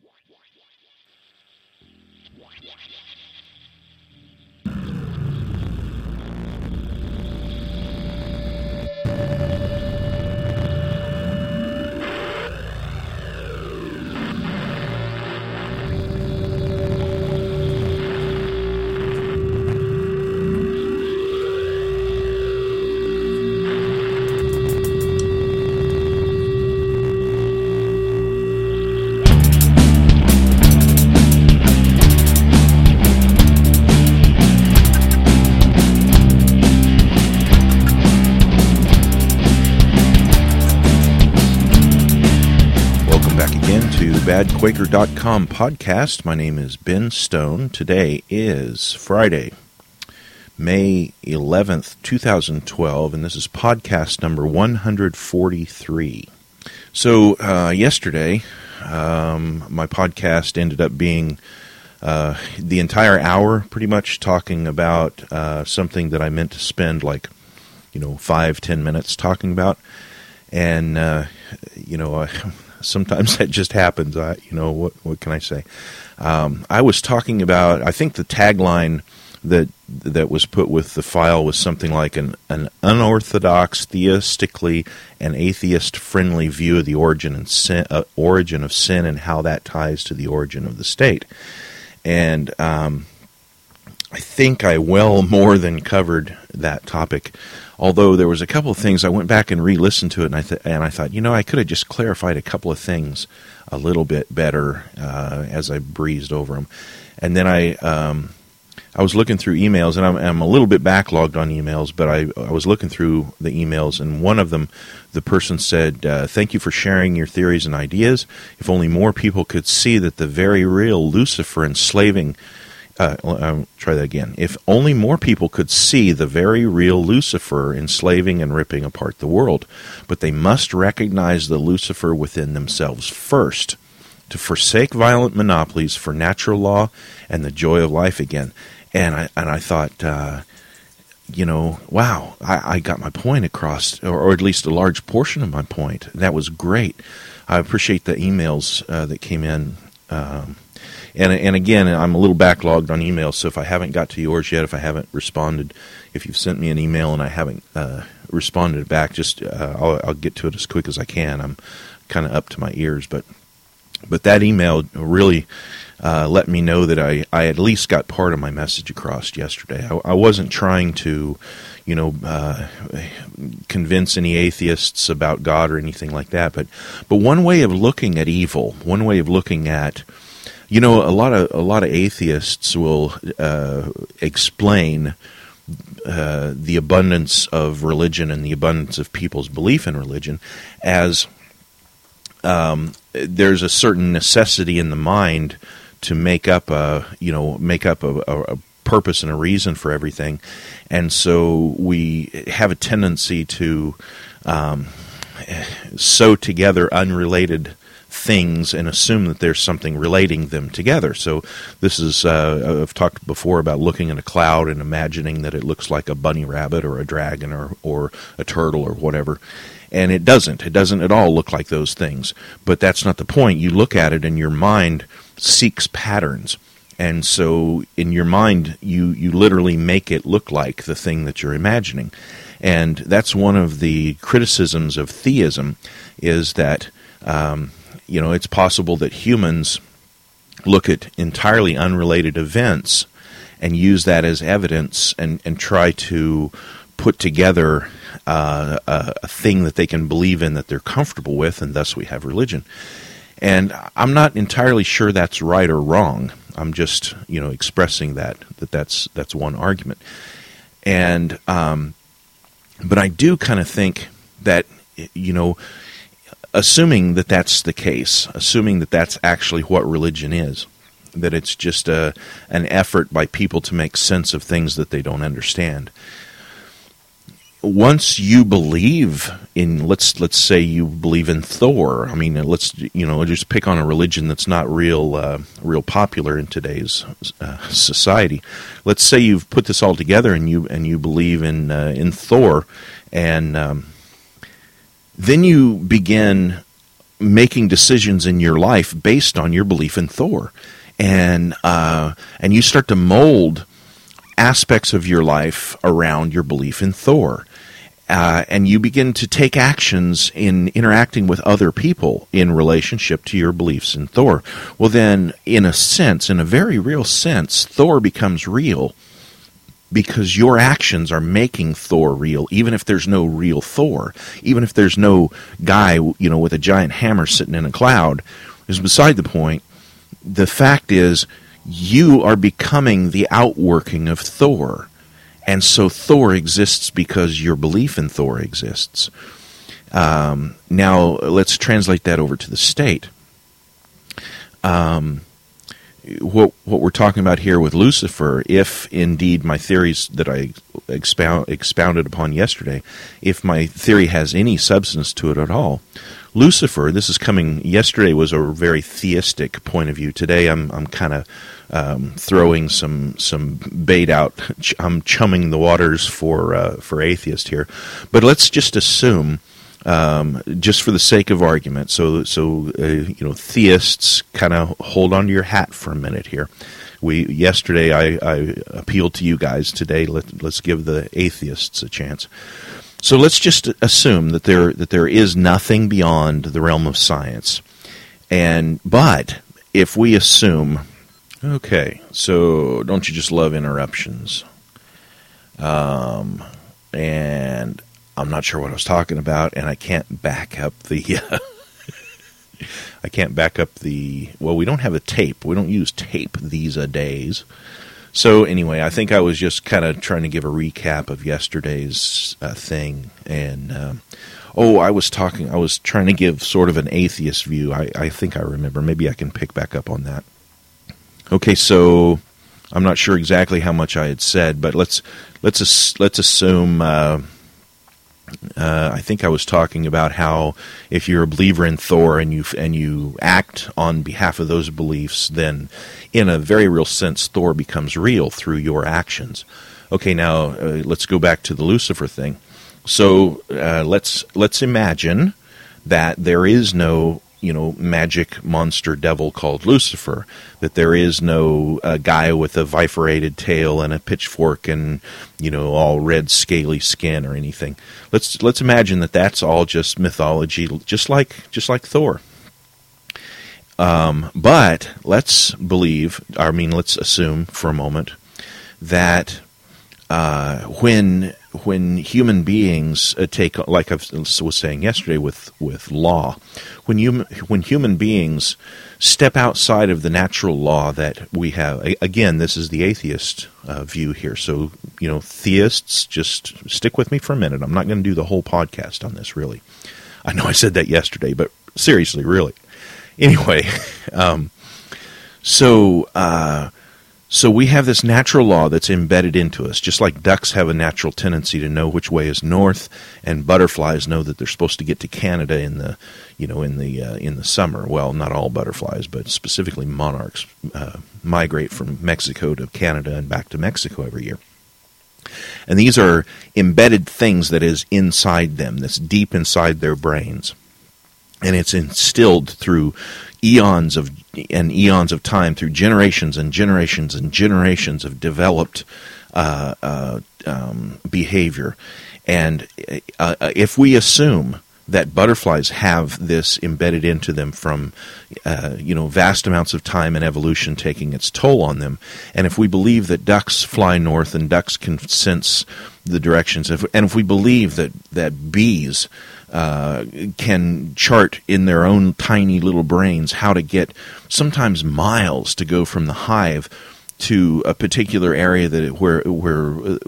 Yeah, yeah, yeah. badquaker.com podcast. My name is Ben Stone. Today is Friday, May 11th, 2012, and this is podcast number 143. So, uh, yesterday, um, my podcast ended up being uh, the entire hour pretty much talking about uh, something that I meant to spend like, you know, five, ten minutes talking about. And, uh, you know, sometimes that just happens. I, you know, what what can I say? Um, I was talking about. I think the tagline that that was put with the file was something like an an unorthodox, theistically and atheist friendly view of the origin and sin, uh, origin of sin and how that ties to the origin of the state. And um, I think I well more than covered that topic although there was a couple of things I went back and re-listened to it, and I th- and I thought, you know, I could have just clarified a couple of things a little bit better uh, as I breezed over them, and then I. Um, I was looking through emails, and I'm, I'm, a little bit backlogged on emails, but I, I, was looking through the emails, and one of them, the person said, uh, Thank you for sharing your theories and ideas. If only more people could see that the very real Lucifer enslaving uh, um, try that again. If only more people could see the very real Lucifer enslaving and ripping apart the world, but they must recognize the Lucifer within themselves first, to forsake violent monopolies for natural law and the joy of life again. And I and I thought, uh, you know, wow, I, I, got my point across, or, or, at least a large portion of my point. That was great. I appreciate the emails uh, that came in. Um, and and again, I'm a little backlogged on emails, so if I haven't got to yours yet, if I haven't responded, if you've sent me an email and I haven't uh, responded back, just uh, I'll, I'll, get to it as quick as I can. I'm kind of up to my ears, but but that email really uh, let me know that I, I at least got part of my message across yesterday. I, I wasn't trying to, you know, uh, convince any atheists about God or anything like that, but but one way of looking at evil, one way of looking at you know, a lot of a lot of atheists will uh, explain uh, the abundance of religion and the abundance of people's belief in religion as um, there's a certain necessity in the mind to make up a you know make up a, a, purpose and a reason for everything, and so we have a tendency to um, sew together unrelated things and assume that there's something relating them together. So this is uh, I've talked before about looking at a cloud and imagining that it looks like a bunny rabbit or a dragon or or a turtle or whatever. And it doesn't. It doesn't at all look like those things. But that's not the point. You look at it and your mind seeks patterns. And so in your mind you you literally make it look like the thing that you're imagining. And that's one of the criticisms of theism is that um, you know, it's possible that humans look at entirely unrelated events and use that as evidence and, and try to put together uh, a, a, thing that they can believe in that they're comfortable with, and thus we have religion. And I'm not entirely sure that's right or wrong. I'm just, you know, expressing that that that's that's one argument. And um, but I do kind of think that you know assuming that that's the case, assuming that that's actually what religion is, that it's just a, an effort by people to make sense of things that they don't understand. Once you believe in, let's let's say you believe in Thor. I mean, let's you know just pick on a religion that's not real uh, real popular in today's uh, society. Let's say you've put this all together and you and you believe in uh, in Thor, and um, then you begin making decisions in your life based on your belief in Thor, and uh, and you start to mold aspects of your life around your belief in Thor. Uh, and you begin to take actions in interacting with other people in relationship to your beliefs in Thor. Well, then, in a sense, in a very real sense, Thor becomes real because your actions are making Thor real, even if there's no real Thor, even if there's no guy, you know, with a giant hammer sitting in a cloud, is beside the point. The fact is, you are becoming the outworking of Thor and so Thor exists because your belief in Thor exists. Um, now, let's translate that over to the state. Um, what what we're talking about here with Lucifer, if indeed my theories that I expound, expounded upon yesterday, if my theory has any substance to it at all, Lucifer. This is coming. Yesterday was a very theistic point of view. Today, I'm I'm kind of um, throwing some some bait out. I'm chumming the waters for uh, for atheist here, but let's just assume. Um, just for the sake of argument, so so uh, you know, theists kind of hold on to your hat for a minute here. We yesterday I, I appealed to you guys. Today, let, let's give the atheists a chance. So let's just assume that there that there is nothing beyond the realm of science, and but if we assume Okay, so don't you just love interruptions? Um, and I'm not sure what I was talking about, and I can't back up the. Uh, I can't back up the. Well, we don't have a tape. We don't use tape these a days. So anyway, I think I was just kind of trying to give a recap of yesterday's uh, thing, and um, oh, I was talking. I was trying to give sort of an atheist view. I, I think I remember. Maybe I can pick back up on that. Okay, so I'm not sure exactly how much I had said, but let's let's let's assume. Uh, uh, I think I was talking about how if you're a believer in Thor and you and you act on behalf of those beliefs, then in a very real sense, Thor becomes real through your actions. Okay, now uh, let's go back to the Lucifer thing. So uh, let's let's imagine that there is no you know magic monster devil called Lucifer. That there is no uh, guy with a bifurcated tail and a pitchfork and you know all red scaly skin or anything. Let's let's imagine that that's all just mythology, just like just like Thor. Um, but let's believe, I mean, let's assume for a moment that uh, when when human beings uh, take, like I was saying yesterday with with law, when you when human beings step outside of the natural law that we have, again, this is the atheist uh, view here. So you know, theists, just stick with me for a minute. I'm not going to do the whole podcast on this. Really, I know I said that yesterday, but seriously, really. Anyway, um, so. Uh, so we have this natural law that's embedded into us, just like ducks have a natural tendency to know which way is north, and butterflies know that they're supposed to get to Canada in the, you know, in the uh, in the summer. Well, not all butterflies, but specifically monarchs uh, migrate from Mexico to Canada and back to Mexico every year. And these are embedded things that is inside them, that's deep inside their brains. And it's instilled through eons of and eons of time through generations and generations and generations of developed uh, uh, um, behavior. And uh, uh if we assume that butterflies have this embedded into them from uh, you know vast amounts of time and evolution taking its toll on them and if we believe that ducks fly north and ducks can sense the directions and if we believe that that bees uh, can chart in their own tiny little brains how to get sometimes miles to go from the hive to a particular area that where where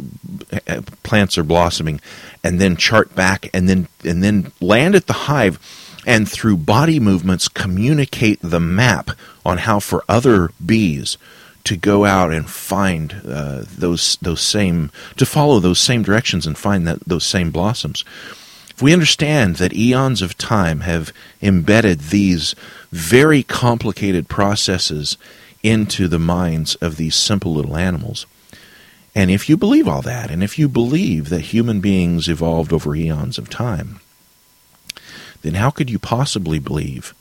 uh, plants are blossoming, and then chart back, and then and then land at the hive, and through body movements communicate the map on how for other bees to go out and find uh, those those same to follow those same directions and find that those same blossoms. If we understand that eons of time have embedded these very complicated processes into the minds of these simple little animals, and if you believe all that, and if you believe that human beings evolved over eons of time, then how could you possibly believe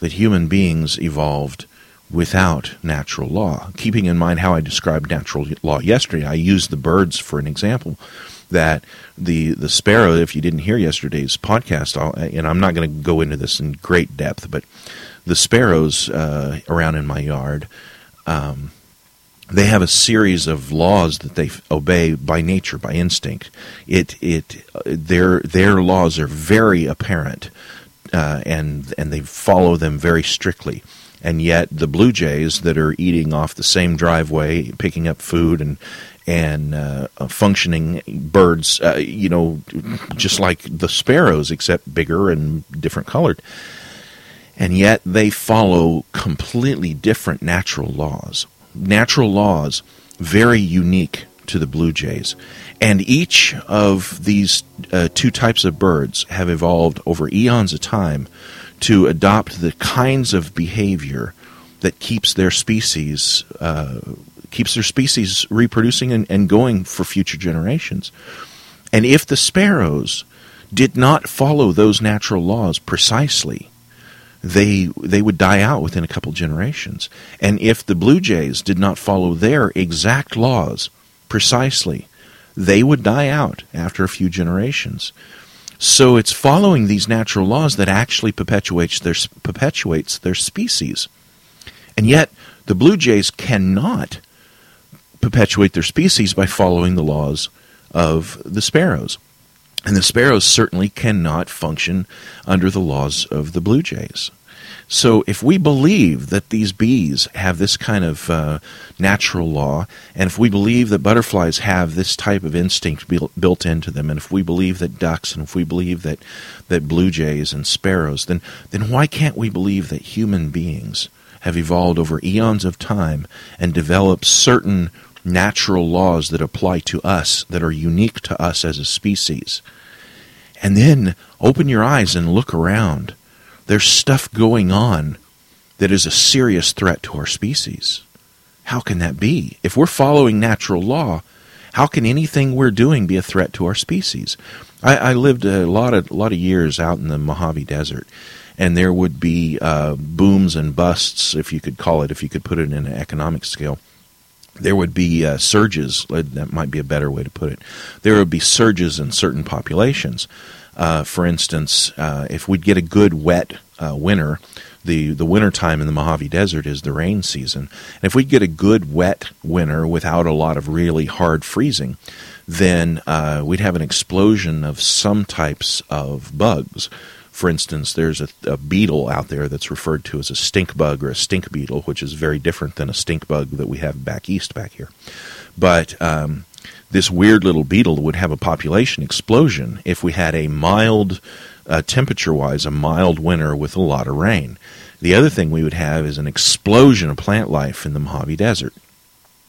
that human beings evolved without natural law? Keeping in mind how I described natural law yesterday, I used the birds for an example. That the the sparrow, if you didn't hear yesterday's podcast, I'll, and I'm not going to go into this in great depth, but the sparrows uh, around in my yard, um, they have a series of laws that they obey by nature, by instinct. It it their their laws are very apparent, uh, and and they follow them very strictly. And yet, the blue jays that are eating off the same driveway, picking up food, and and uh, functioning birds, uh, you know, just like the sparrows, except bigger and different colored. And yet, they follow completely different natural laws natural laws very unique to the blue jays. And each of these uh, two types of birds have evolved over eons of time to adopt the kinds of behavior that keeps their species uh, keeps their species reproducing and, and going for future generations. And if the sparrows did not follow those natural laws precisely, they they would die out within a couple generations. And if the Blue Jays did not follow their exact laws precisely, they would die out after a few generations. So it's following these natural laws that actually perpetuates their perpetuates their species. And yet the Blue Jays cannot perpetuate their species by following the laws of the sparrows. And the sparrows certainly cannot function under the laws of the blue jays. So, if we believe that these bees have this kind of uh, natural law, and if we believe that butterflies have this type of instinct built into them, and if we believe that ducks, and if we believe that, that blue jays and sparrows, then, then why can't we believe that human beings have evolved over eons of time and developed certain natural laws that apply to us, that are unique to us as a species. And then open your eyes and look around. There's stuff going on that is a serious threat to our species. How can that be? If we're following natural law, how can anything we're doing be a threat to our species? I, I lived a lot of lot of years out in the Mojave Desert, and there would be uh, booms and busts, if you could call it, if you could put it in an economic scale, there would be uh, surges. Uh, that might be a better way to put it. There would be surges in certain populations. Uh, for instance, uh, if we'd get a good wet uh, winter, the the winter time in the Mojave Desert is the rain season. And if we'd get a good wet winter without a lot of really hard freezing, then uh, we'd have an explosion of some types of bugs for instance, there's a, a, beetle out there that's referred to as a stink bug or a stink beetle, which is very different than a stink bug that we have back east back here. But um, this weird little beetle would have a population explosion if we had a mild, uh, temperature wise, a mild winter with a lot of rain. The other thing we would have is an explosion of plant life in the Mojave Desert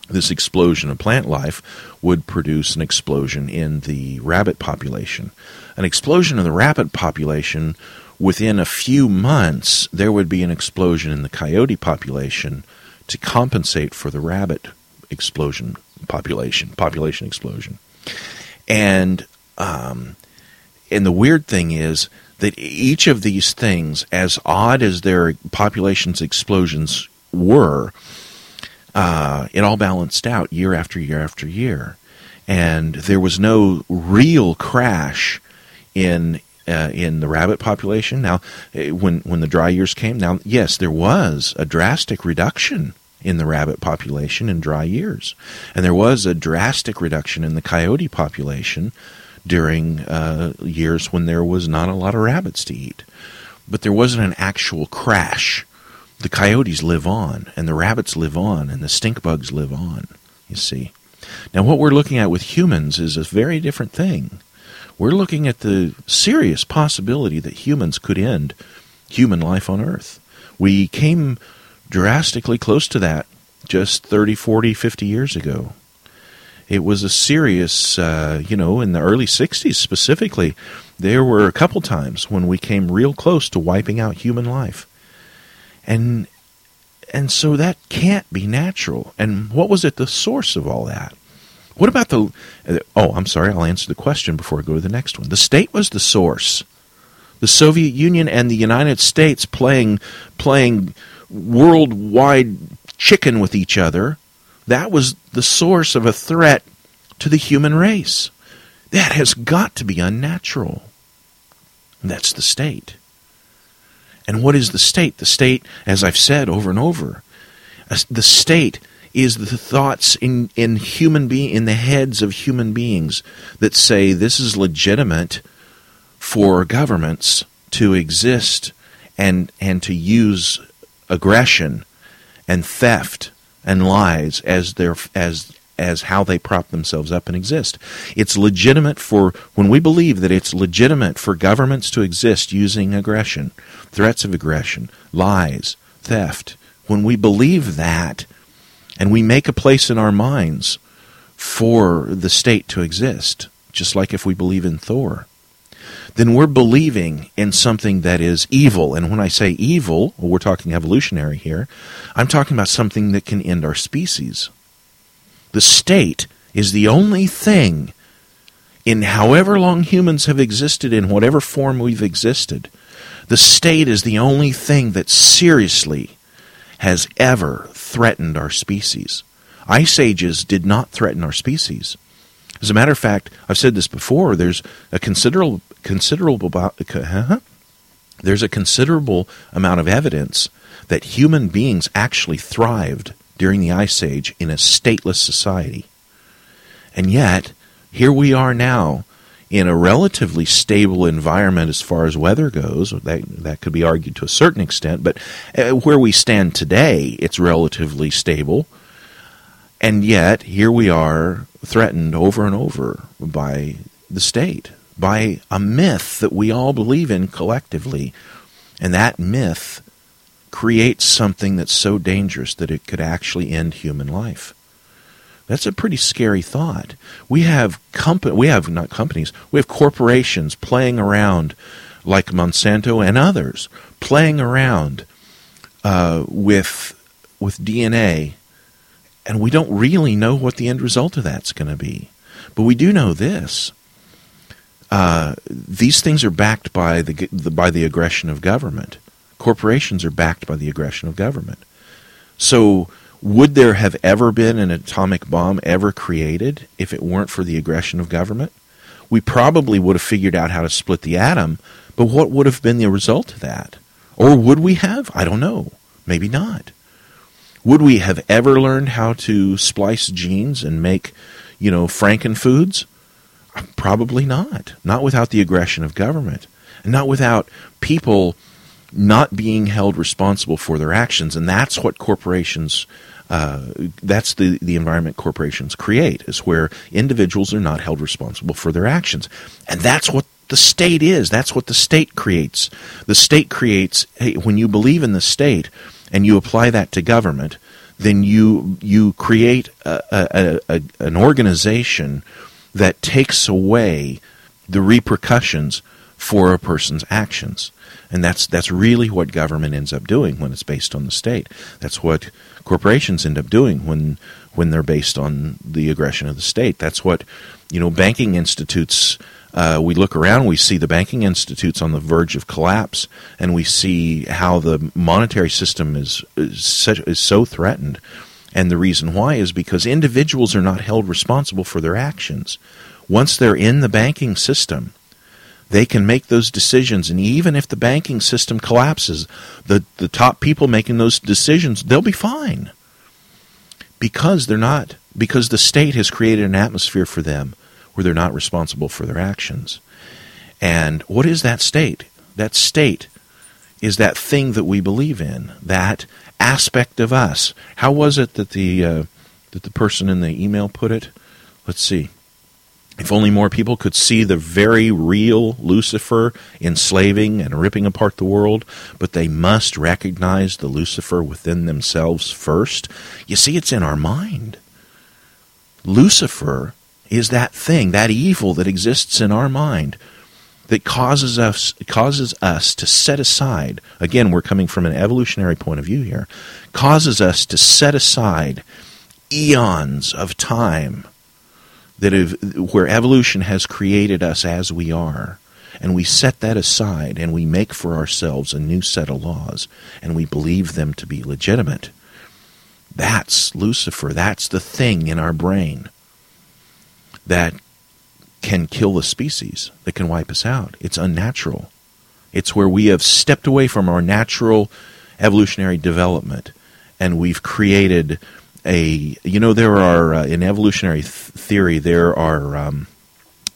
this explosion of plant life would produce an explosion in the rabbit population. An explosion of the rabbit population, within a few months, there would be an explosion in the coyote population to compensate for the rabbit explosion population, population explosion. And, um, and the weird thing is that each of these things, as odd as their population's explosions were, uh, it all balanced out year after year after year. And there was no real crash in uh, in the rabbit population. Now, eh, when when the dry years came, now yes, there was a drastic reduction in the rabbit population in dry years, and there was a drastic reduction in the coyote population during uh, years when there was not a lot of rabbits to eat. But there wasn't an actual crash the coyotes live on, and the rabbits live on, and the stink bugs live on, you see. Now, what we're looking at with humans is a very different thing. We're looking at the serious possibility that humans could end human life on Earth. We came drastically close to that just 30, 40, 50 years ago. It was a serious, uh, you know, in the early 60s specifically, there were a couple times when we came real close to wiping out human life and and so that can't be natural. And what was at the source of all that? What about the? Oh, I'm sorry. I'll answer the question before I go to the next one. The state was the source. The Soviet Union and the United States playing playing worldwide chicken with each other, that was the source of a threat to the human race. That has got to be unnatural. That's the state. And what is the state? The state, as I've said over and over, the state is the thoughts in, in human being in the heads of human beings that say this is legitimate for governments to exist and and to use aggression and theft and lies as their as as how they prop themselves up and exist. It's legitimate for when we believe that it's legitimate for governments to exist using aggression, threats of aggression, lies, theft. When we believe that and we make a place in our minds for the state to exist, just like if we believe in Thor, then we're believing in something that is evil. And when I say evil, well, we're talking evolutionary here, I'm talking about something that can end our species. The state is the only thing in however long humans have existed, in whatever form we've existed, the state is the only thing that seriously has ever threatened our species. Ice ages did not threaten our species. As a matter of fact, I've said this before. There's a considerable considerable uh, there's a considerable amount of evidence that human beings actually thrived during the Ice Age in a stateless society. And yet, here we are now in a relatively stable environment as far as weather goes. That, that could be argued to a certain extent, but uh, where we stand today, it's relatively stable. And yet, here we are threatened over and over by the state, by a myth that we all believe in collectively. And that myth creates something that's so dangerous that it could actually end human life. That's a pretty scary thought. We have compa- we have not companies, we have corporations playing around like Monsanto and others playing around uh, with with DNA, and we don't really know what the end result of that's going to be. But we do know this: uh, these things are backed by the, the by the aggression of government. Corporations are backed by the aggression of government. So, would there have ever been an atomic bomb ever created if it weren't for the aggression of government? We probably would have figured out how to split the atom, but what would have been the result of that? Or would we have? I don't know. Maybe not. Would we have ever learned how to splice genes and make, you know, frankenfoods? Probably not. Not without the aggression of government. And not without people not being held responsible for their actions. And that's what corporations, uh, that's the, the environment corporations create, is where individuals are not held responsible for their actions. And that's what the state is. That's what the state creates. The state creates, hey, when you believe in the state and you apply that to government, then you you create a, a, a, an organization that takes away the repercussions for a person's actions. And that's that's really what government ends up doing when it's based on the state. That's what corporations end up doing when when they're based on the aggression of the state. That's what you know banking institutes uh, we look around, we see the banking institutes on the verge of collapse, and we see how the monetary system is is, such, is so threatened. And the reason why is because individuals are not held responsible for their actions. Once they're in the banking system, they can make those decisions. And even if the banking system collapses, the, the top people making those decisions, they'll be fine. Because they're not, because the state has created an atmosphere for them where they're not responsible for their actions. And what is that state? That state is that thing that we believe in, that aspect of us. How was it that the uh, that the person in the email put it? Let's see. If only more people could see the very real Lucifer enslaving and ripping apart the world, but they must recognize the Lucifer within themselves first. You see, it's in our mind. Lucifer is that thing, that evil that exists in our mind that causes us causes us to set aside again we're coming from an evolutionary point of view here causes us to set aside eons of time that have, where evolution has created us as we are and we set that aside and we make for ourselves a new set of laws and we believe them to be legitimate. That's Lucifer. That's the thing in our brain that can kill the species, that can wipe us out. It's unnatural. It's where we have stepped away from our natural evolutionary development and we've created a you know there are uh, in evolutionary th- theory there are um,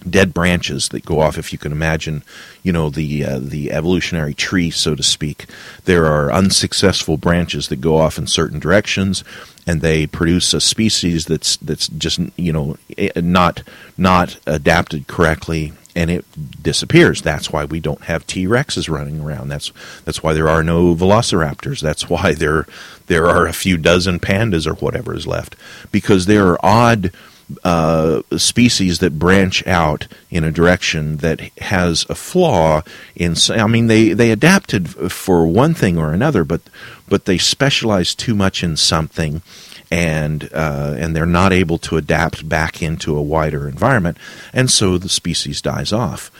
dead branches that go off. If you can imagine you know the uh, the evolutionary tree so to speak there are unsuccessful branches that go off in certain directions and they produce a species that's that's just you know eh, not not adapted correctly and it disappears. That's why we don't have T Rexes running around. That's that's why there are no Velociraptors. That's why there there are a few dozen pandas or whatever is left because there are odd uh, species that branch out in a direction that has a flaw in. I mean, they they adapted for one thing or another, but but they specialize too much in something and uh, and they're not able to adapt back into a wider environment, and so the species dies off.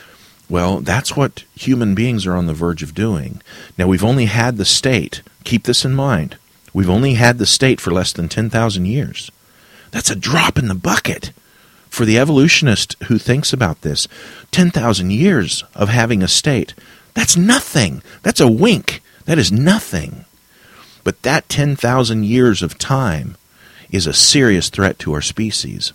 Well, that's what human beings are on the verge of doing. Now, we've only had the state. Keep this in mind. We've only had the state for less than ten thousand years. That's a drop in the bucket for the evolutionist who thinks about this. Ten thousand years of having a state. That's nothing. That's a wink. That is nothing. But that 10,000 years of time is a serious threat to our species.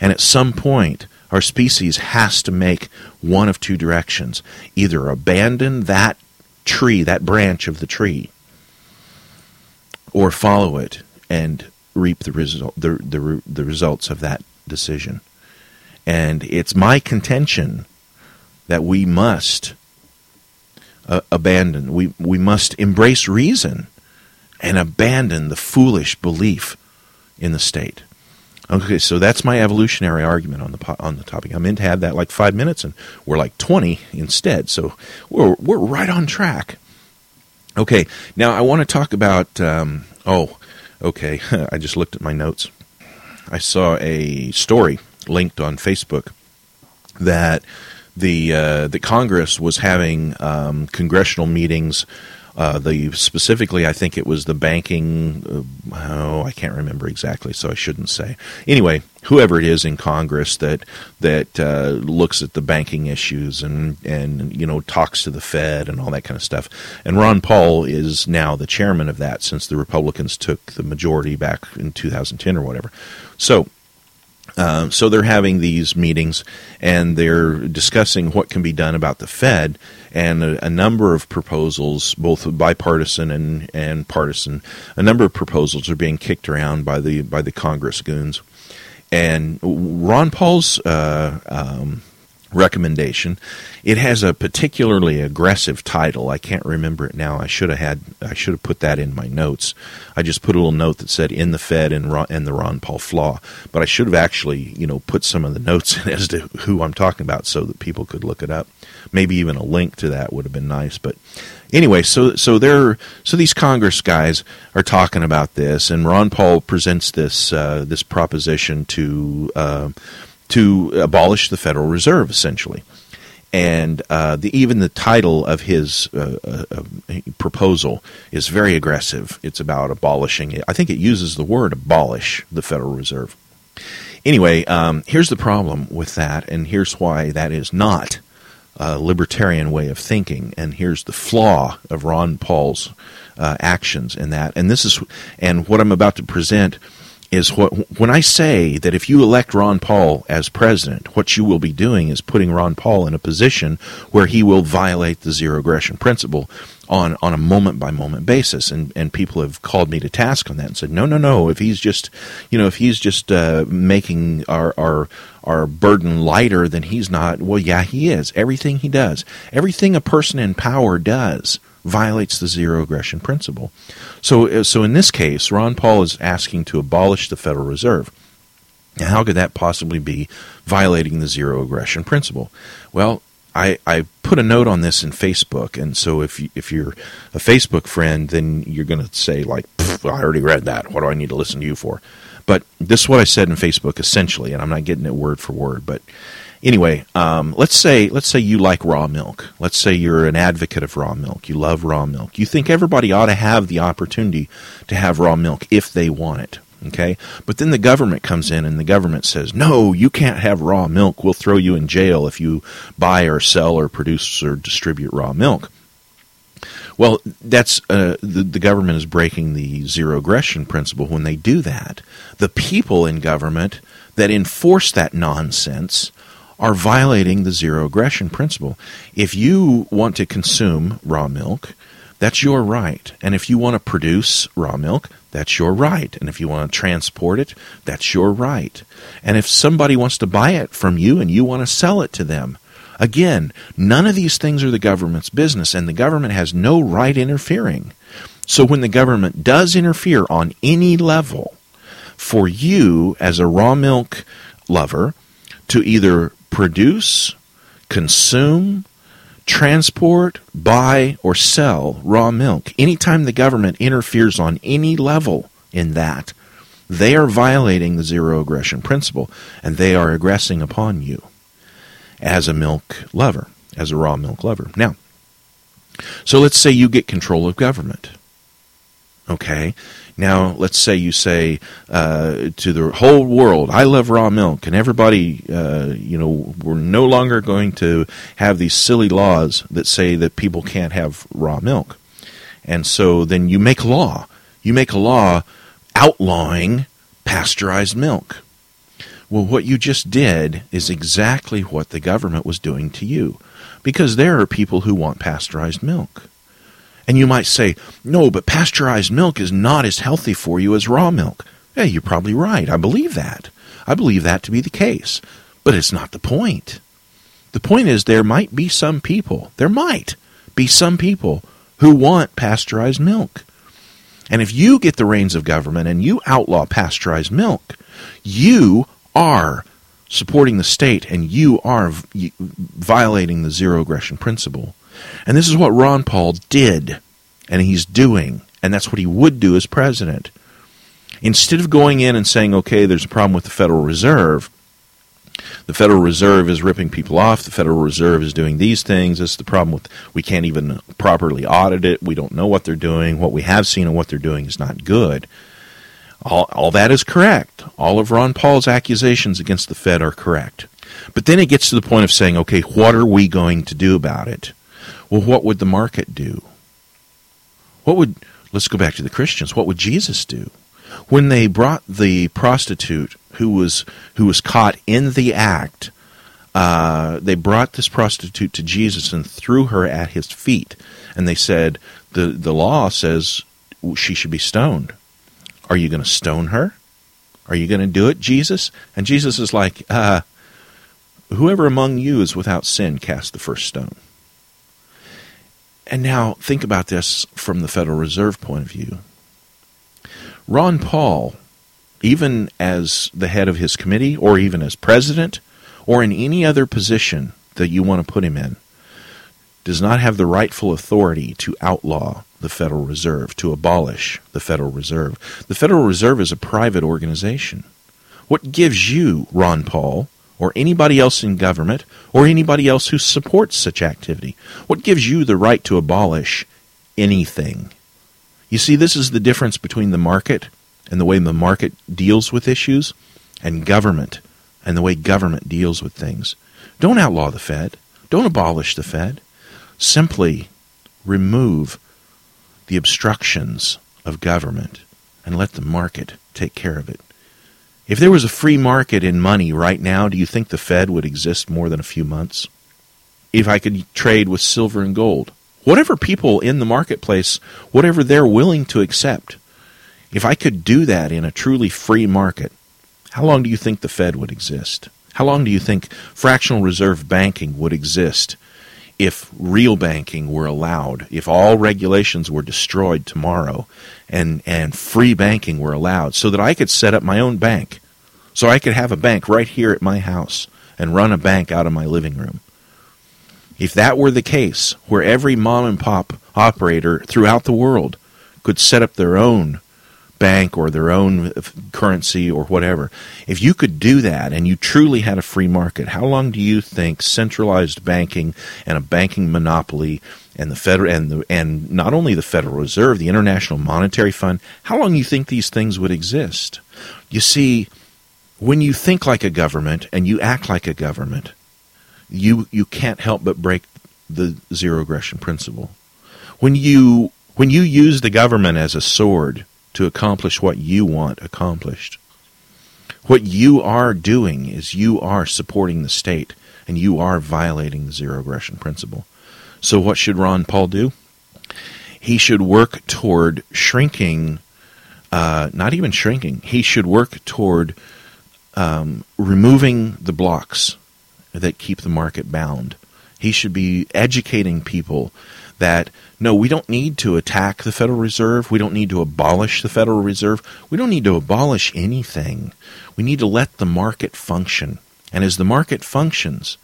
And at some point, our species has to make one of two directions either abandon that tree, that branch of the tree, or follow it and reap the, result, the, the, the results of that decision. And it's my contention that we must uh, abandon, we, we embrace embrace reason and abandon the foolish belief in the state. Okay, so that's my evolutionary argument on the on the topic. I meant to have that like five minutes, and we're like twenty instead. So we're we're right on track. Okay, now I want to talk about. Um, oh, okay. I just looked at my notes. I saw a story linked on Facebook that the uh, the Congress was having um, congressional meetings uh, the specifically, I think it was the banking. Uh, oh, I can't remember exactly, so I shouldn't say. Anyway, whoever it is in Congress that that uh, looks at the banking issues and and you know talks to the Fed and all that kind of stuff. And Ron Paul is now the chairman of that since the Republicans took the majority back in 2010 or whatever. So uh, so they're having these meetings and they're discussing what can be done about the Fed and a, a, number of proposals, both bipartisan and, and partisan, a number of proposals are being kicked around by the by the Congress goons. And Ron Paul's uh, um, recommendation. It has a particularly aggressive title. I can't remember it now. I should have had. I should have put that in my notes. I just put a little note that said "End the Fed" and Ron, and the Ron Paul flaw. But I should have actually, you know, put some of the notes in as to who I'm talking about so that people could look it up. Maybe even a link to that would have been nice. But anyway, so so they're so these Congress guys are talking about this, and Ron Paul presents this uh, this proposition to. Uh, to abolish the Federal Reserve, essentially. And uh, the, even the title of his uh, uh, uh, proposal is very aggressive. It's about abolishing it. I think it uses the word abolish the Federal Reserve. Anyway, um, here's the problem with that, and here's why that is not a libertarian way of thinking, and here's the flaw of Ron Paul's uh, actions in that. And this is, and what I'm about to present is what when I say that if you elect Ron Paul as president, what you will be doing is putting Ron Paul in a position where he will violate the zero aggression principle on on a moment by moment basis. And and people have called me to task on that and said no no no if he's just you know if he's just uh, making our our our burden lighter then he's not. Well yeah he is. Everything he does everything a person in power does violates the zero aggression principle. So, uh, so in this case, Ron Paul is asking to abolish the Federal Reserve. Now, how could that possibly be violating the zero aggression principle? Well, I, I put a note on this in Facebook, and so if you, if you're a Facebook friend, then you're going to say like, "I already read that. What do I need to listen to you for?" But this is what I said in Facebook essentially, and I'm not getting it word for word, but anyway, um, let's say let's say you like raw milk. Let's say you're an advocate of raw milk. You love raw milk. You think everybody ought to have the opportunity to have raw milk if they want it. Okay, but then the government comes in and the government says, "No, you can't have raw milk. We'll throw you in jail if you buy or sell or produce or distribute raw milk." Well, that's uh, the, the government is breaking the zero aggression principle when they do that. The people in government that enforce that nonsense are violating the zero aggression principle. If you want to consume raw milk, that's your right. And if you want to produce raw milk, that's your right. And if you want to transport it, that's your right. And if somebody wants to buy it from you and you want to sell it to them, Again, none of these things are the government's business, and the government has no right interfering. So when the government does interfere on any level, for you as a raw milk lover to either produce, consume, transport, buy, or sell raw milk, anytime the government interferes on any level in that, they are violating the zero aggression principle and they are aggressing upon you as a milk lover, as a raw milk lover. Now, so let's say you get control of government. Okay. Now, let's say you say uh, to the whole world, I love raw milk, and everybody, uh, you know, we're no longer going to have these silly laws that say that people can't have raw milk. And so then you make a law. You make a law outlawing pasteurized milk. Well, what you just did is exactly what the government was doing to you, because there are people who want pasteurized milk. And you might say, no, but pasteurized milk is not as healthy for you as raw milk. Yeah, you're probably right. I believe that. I believe that to be the case. But it's not the point. The point is, there might be some people, there might be some people who want pasteurized milk. And if you get the reins of government and you outlaw pasteurized milk, you are supporting the state and you are violating the zero aggression principle. And this is what Ron Paul did, and he's doing, and that's what he would do as president. Instead of going in and saying, okay, there's a problem with the Federal Reserve, the Federal Reserve is ripping people off. The Federal Reserve is doing these things. This is the problem with we can't even properly audit it. We don't know what they're doing. What we have seen and what they're doing is not good. All, all that is correct. All of Ron Paul's accusations against the Fed are correct. But then it gets to the point of saying, okay, what are we going to do about it? Well, what would the market do? What would, let's go back to the Christians, what would Jesus do? When they brought the prostitute who was, who was caught in the act, uh, they brought this prostitute to Jesus and threw her at his feet. And they said, the, the law says she should be stoned. Are you going to stone her? Are you going to do it, Jesus? And Jesus is like, uh, Whoever among you is without sin, cast the first stone. And now think about this from the Federal Reserve point of view. Ron Paul, even as the head of his committee, or even as president, or in any other position that you want to put him in, does not have the rightful authority to outlaw the Federal Reserve, to abolish the Federal Reserve. The Federal Reserve is a private organization. What gives you, Ron Paul, or anybody else in government, or anybody else who supports such activity, what gives you the right to abolish anything? You see, this is the difference between the market and the way the market deals with issues and government and the way government deals with things. Don't outlaw the Fed. Don't abolish the Fed. Simply remove the obstructions of government and let the market take care of it. If there was a free market in money right now, do you think the Fed would exist more than a few months? If I could trade with silver and gold, whatever people in the marketplace, whatever they're willing to accept, if I could do that in a truly free market, how long do you think the Fed would exist? How long do you think fractional reserve banking would exist if real banking were allowed, if all regulations were destroyed tomorrow and, and free banking were allowed, so that I could set up my own bank, so I could have a bank right here at my house and run a bank out of my living room. If that were the case, where every mom and pop operator throughout the world could set up their own bank or their own currency or whatever. If you could do that and you truly had a free market, how long do you think centralized banking and a banking monopoly and the federal and the, and not only the Federal Reserve, the International Monetary Fund, how long do you think these things would exist? You see, when you think like a government and you act like a government, you you can't help but break the zero aggression principle. When you when you use the government as a sword to accomplish what you want accomplished. What you are doing is you are supporting the state and you are violating the zero aggression principle. So, what should Ron Paul do? He should work toward shrinking, uh, not even shrinking, he should work toward um, removing the blocks that keep the market bound. He should be educating people that no, we don't need to attack the Federal Reserve. We don't need to abolish the Federal Reserve. We don't need to abolish anything. We need to let the market function. And as the market functions,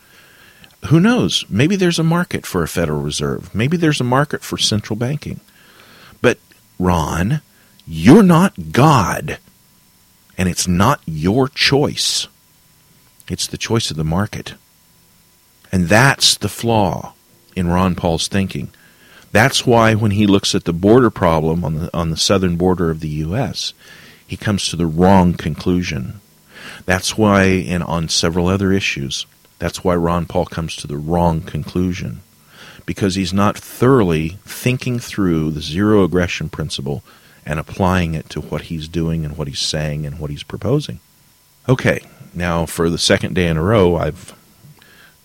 who knows? Maybe there's a market for a Federal Reserve. Maybe there's a market for central banking. But, Ron, you're not God. And it's not your choice. It's the choice of the market. And that's the flaw in Ron Paul's thinking. That's why when he looks at the border problem on the on the southern border of the US, he comes to the wrong conclusion. That's why and on several other issues, that's why Ron Paul comes to the wrong conclusion. Because he's not thoroughly thinking through the zero aggression principle and applying it to what he's doing and what he's saying and what he's proposing. Okay, now for the second day in a row, I've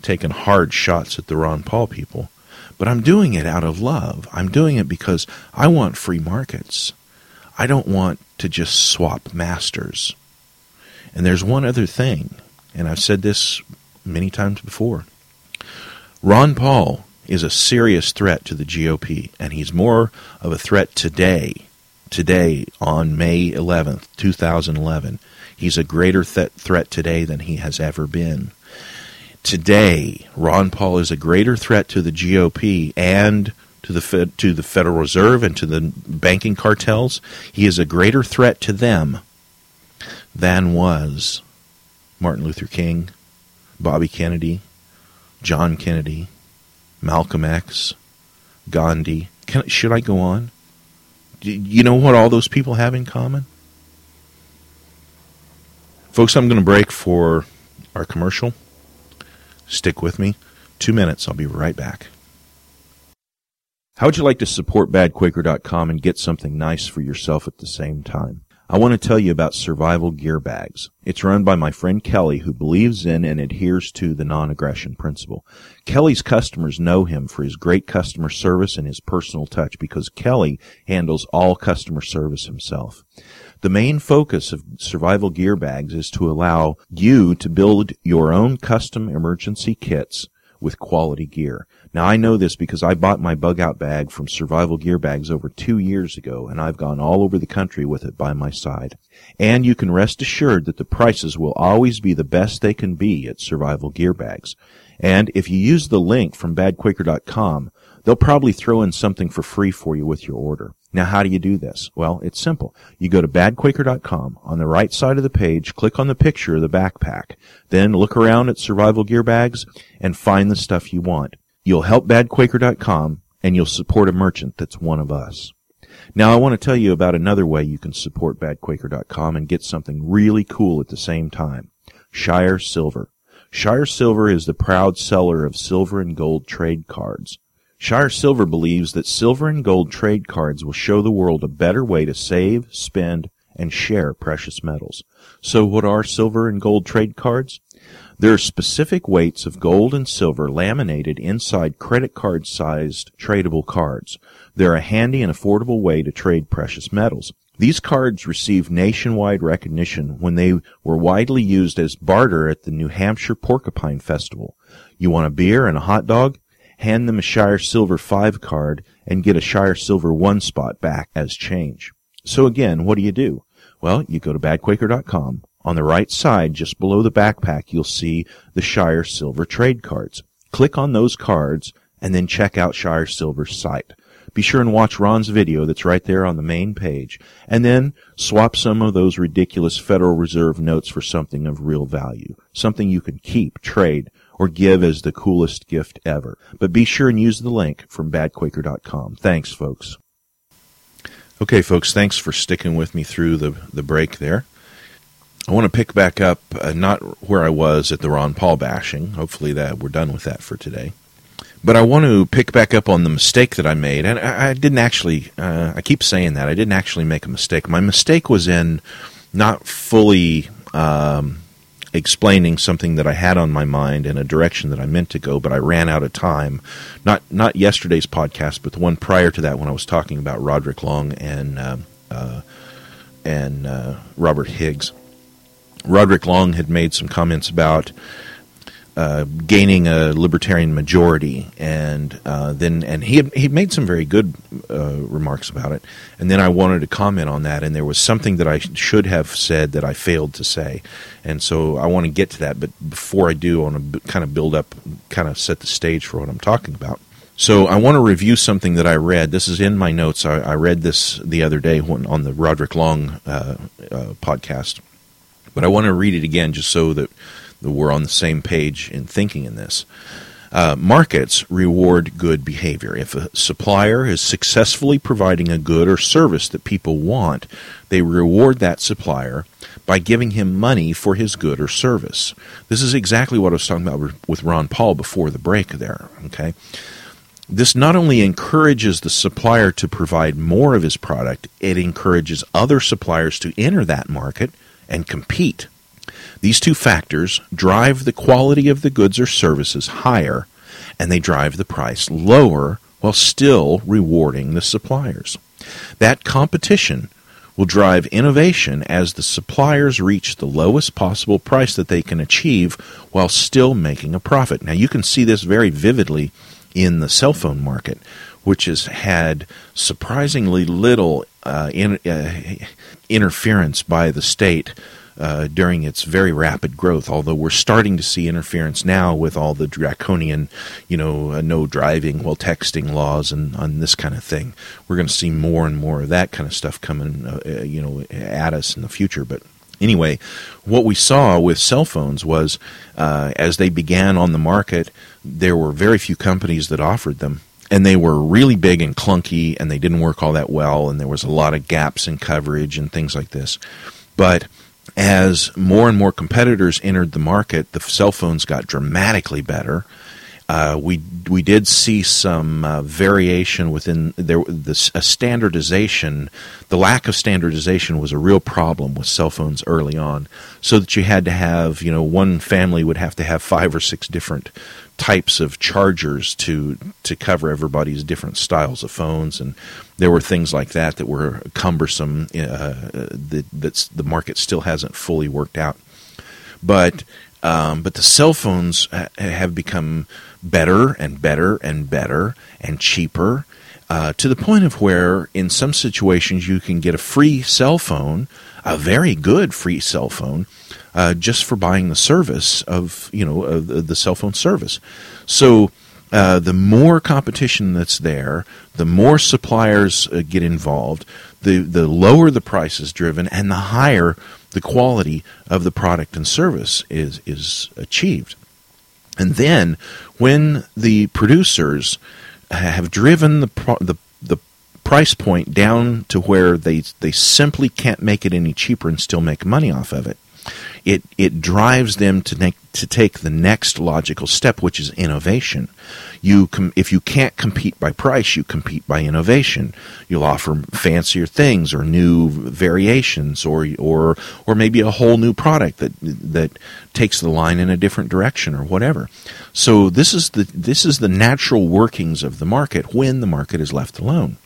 taken hard shots at the Ron Paul people. But I'm doing it out of love. I'm doing it because I want free markets. I don't want to just swap masters. And there's one other thing, and I've said this many times before. Ron Paul is a serious threat to the GOP, and he's more of a threat today, today on May 11th, 2011. He's a greater th- threat today than he has ever been today, Ron Paul is a greater threat to the GOP and to the to the Federal Reserve and to the banking cartels. He is a greater threat to them than was Martin Luther King, Bobby Kennedy, John Kennedy, Malcolm X, Gandhi. Can, should I go on? Do you know what all those people have in common? Folks, I'm going to break for our commercial. Stick with me. Two minutes. I'll be right back. How would you like to support badquaker.com and get something nice for yourself at the same time? I want to tell you about Survival Gear Bags. It's run by my friend Kelly who believes in and adheres to the non-aggression principle. Kelly's customers know him for his great customer service and his personal touch because Kelly handles all customer service himself. The main focus of survival gear bags is to allow you to build your own custom emergency kits with quality gear. Now I know this because I bought my bug out bag from Survival Gear Bags over two years ago and I've gone all over the country with it by my side. And you can rest assured that the prices will always be the best they can be at Survival Gear Bags. And if you use the link from badquaker.com, they'll probably throw in something for free for you with your order. Now, how do you do this? Well, it's simple. You go to badquaker.com. On the right side of the page, click on the picture of the backpack. Then look around at survival gear bags and find the stuff you want. You'll help badquaker.com and you'll support a merchant that's one of us. Now, I want to tell you about another way you can support badquaker.com and get something really cool at the same time. Shire Silver. Shire Silver is the proud seller of silver and gold trade cards. Shire Silver believes that silver and gold trade cards will show the world a better way to save, spend, and share precious metals. So what are silver and gold trade cards? There are specific weights of gold and silver laminated inside credit card sized tradable cards. They're a handy and affordable way to trade precious metals. These cards received nationwide recognition when they were widely used as barter at the New Hampshire Porcupine Festival. You want a beer and a hot dog? hand them a Shire Silver 5 card, and get a Shire Silver 1 spot back as change. So again, what do you do? Well, you go to badquaker.com. On the right side, just below the backpack, you'll see the Shire Silver trade cards. Click on those cards and then check out Shire Silver's site be sure and watch Ron's video that's right there on the main page. And then swap some of those ridiculous Federal Reserve notes for something of real value. Something you can keep, trade, or give as the coolest gift ever. But be sure and use the link from badquaker.com. Thanks, folks. Okay, folks, thanks for sticking with me through the, the break there. I want to pick back up, uh, not where I was at the Ron Paul bashing. Hopefully, that we're done with that for today. But I want to pick back up on the mistake that I made, and I, I didn't actually. Uh, I keep saying that I didn't actually make a mistake. My mistake was in not fully um, explaining something that I had on my mind in a direction that I meant to go, but I ran out of time. Not not yesterday's podcast, but the one prior to that when I was talking about Roderick Long and uh, uh, and uh, Robert Higgs. Roderick Long had made some comments about uh, gaining a libertarian majority, and uh, then and he had, he made some very good uh, remarks about it. And then I wanted to comment on that, and there was something that I should have said that I failed to say, and so I want to get to that. But before I do, I want to kind of build up, kind of set the stage for what I'm talking about. So I want to review something that I read. This is in my notes. I, I read this the other day when, on the Roderick Long uh, uh, podcast, but I want to read it again just so that we're on the same page in thinking in this. Uh, markets reward good behavior. If a supplier is successfully providing a good or service that people want, they reward that supplier by giving him money for his good or service. This is exactly what I was talking about with Ron Paul before the break there. Okay. This not only encourages the supplier to provide more of his product, it encourages other suppliers to enter that market and compete. These two factors drive the quality of the goods or services higher, and they drive the price lower while still rewarding the suppliers. That competition will drive innovation as the suppliers reach the lowest possible price that they can achieve while still making a profit. Now, you can see this very vividly in the cell phone market, which has had surprisingly little uh, in, uh, interference by the state uh, during its very rapid growth. Although we're starting to see interference now with all the draconian, you know, uh, no driving while texting laws and on this kind of thing. We're going to see more and more of that kind of stuff coming, uh, uh, you know, at us in the future. But anyway, what we saw with cell phones was uh, as they began on the market, there were very few companies that offered them and they were really big and clunky and they didn't work all that well and there was a lot of gaps in coverage and things like this but as more and more competitors entered the market, the cell phones got dramatically better. Uh, we we did see some uh, variation within there. This a standardization. The lack of standardization was a real problem with cell phones early on, so that you had to have you know one family would have to have five or six different types of chargers to to cover everybody's different styles of phones, and there were things like that that were cumbersome. Uh, that that's the market still hasn't fully worked out, but um, but the cell phones have become better and better and better and cheaper. Uh, to the point of where, in some situations, you can get a free cell phone, a very good free cell phone, uh, just for buying the service of you know uh, the, cell phone service. So uh, the more competition that's there, the more suppliers uh, get involved, the the lower the price is driven, and the higher the quality of the product and service is is achieved. And then when the producers have driven the the the price point down to where they they simply can't make it any cheaper and still make money off of it it it drives them to make to take the next logical step, which is innovation. You com- if you can't compete by price, you compete by innovation. You'll offer fancier things or new variations, or or or maybe a whole new product that that takes the line in a different direction or whatever. So this is the this is the natural workings of the market when the market is left alone.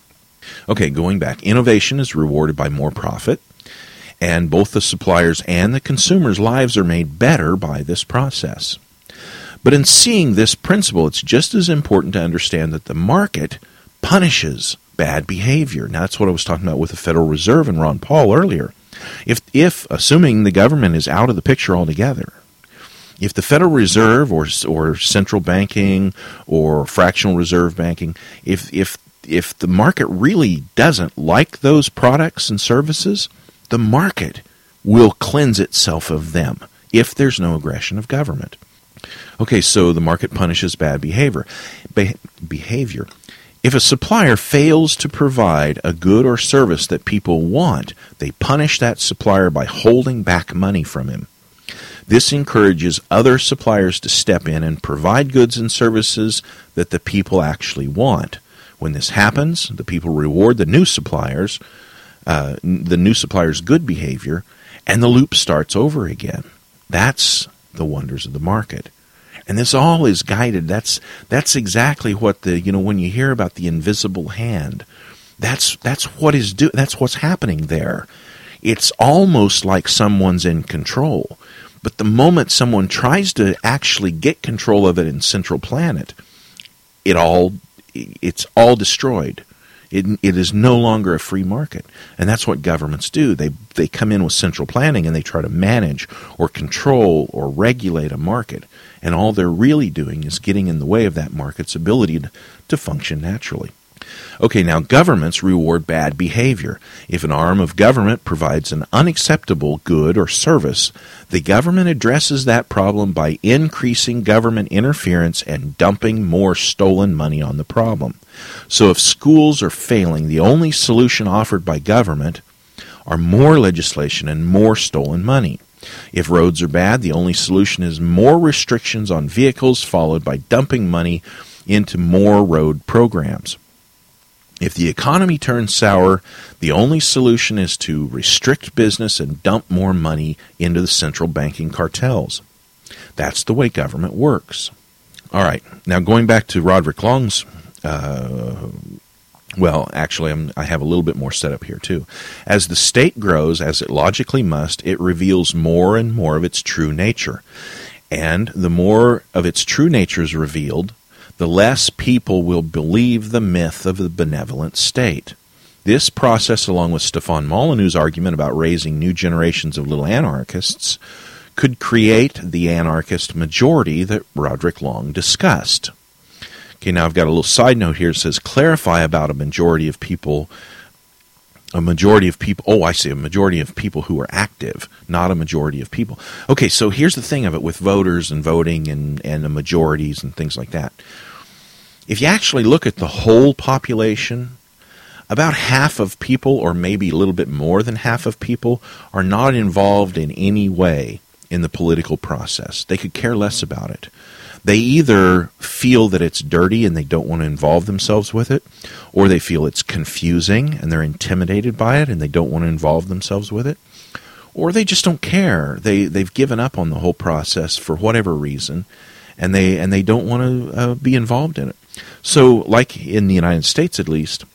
Okay, going back, innovation is rewarded by more profit and both the suppliers and the consumers' lives are made better by this process. But in seeing this principle, it's just as important to understand that the market punishes bad behavior. Now, that's what I was talking about with the Federal Reserve and Ron Paul earlier. If, if assuming the government is out of the picture altogether, if the Federal Reserve or, or central banking or fractional reserve banking, if, if if the market really doesn't like those products and services, the market will cleanse itself of them if there's no aggression of government. Okay, so the market punishes bad behavior. Be- behavior. If a supplier fails to provide a good or service that people want, they punish that supplier by holding back money from him. This encourages other suppliers to step in and provide goods and services that the people actually want. When this happens, the people reward the new suppliers, uh, the new supplier's good behavior, and the loop starts over again. That's the wonders of the market. And this all is guided. That's that's exactly what the you know when you hear about the invisible hand, that's that's what is do that's what's happening there. It's almost like someone's in control. But the moment someone tries to actually get control of it in central planning, it all it's all destroyed. It, it is no longer a free market. And that's what governments do. They, they come in with central planning and they try to manage or control or regulate a market. And all they're really doing is getting in the way of that market's ability to, to function naturally. Okay, now governments reward bad behavior. If an arm of government provides an unacceptable good or service, the government addresses that problem by increasing government interference and dumping more stolen money on the problem. So if schools are failing, the only solution offered by government are more legislation and more stolen money. If roads are bad, the only solution is more restrictions on vehicles, followed by dumping money into more road programs. If the economy turns sour, the only solution is to restrict business and dump more money into the central banking cartels. That's the way government works. All right, now going back to Roderick Long's. Uh, well, actually, I'm, i have a little bit more set up here too. As the state grows, as it logically must, it reveals more and more of its true nature. And the more of its true nature is revealed, the less people will believe the myth of the benevolent state. This process, along with Stefan Molyneux's argument about raising new generations of little anarchists, could create the anarchist majority that Roderick Long discussed. Okay, now I've got a little side note here. It says clarify about a majority of people. A majority of people. Oh, I see. A majority of people who are active, not a majority of people. Okay, so here's the thing of it with voters and voting and, and the majorities and things like that. If you actually look at the whole population, about half of people, or maybe a little bit more than half of people, are not involved in any way in the political process. They could care less about it. They either feel that it's dirty and they don't want to involve themselves with it, or they feel it's confusing and they're intimidated by it and they don't want to involve themselves with it, or they just don't care. They they've given up on the whole process for whatever reason, and they and they don't want to uh, be involved in it. So, like in the United States at least,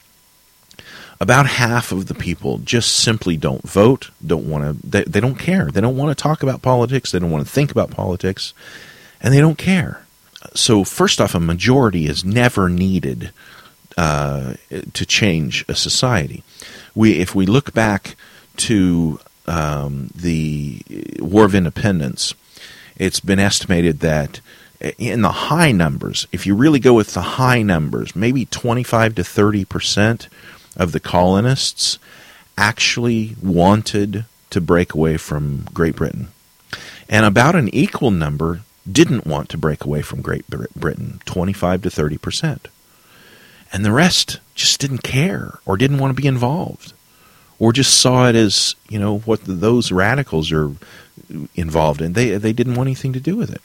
about half of the people just simply don't vote, don't want to, they, they don't care. They don't want to talk about politics, they don't want to think about politics, and they don't care. So, first off, a majority is never needed uh, to change a society. We, if we look back to um, the War of Independence, it's been estimated that in the high numbers, if you really go with the high numbers, maybe 25 to 30 percent of the colonists actually wanted to break away from Great Britain. And about an equal number didn't want to break away from Great Britain, 25 to 30 percent. And the rest just didn't care or didn't want to be involved or just saw it as, you know, what those radicals are involved in. They, they didn't want anything to do with it.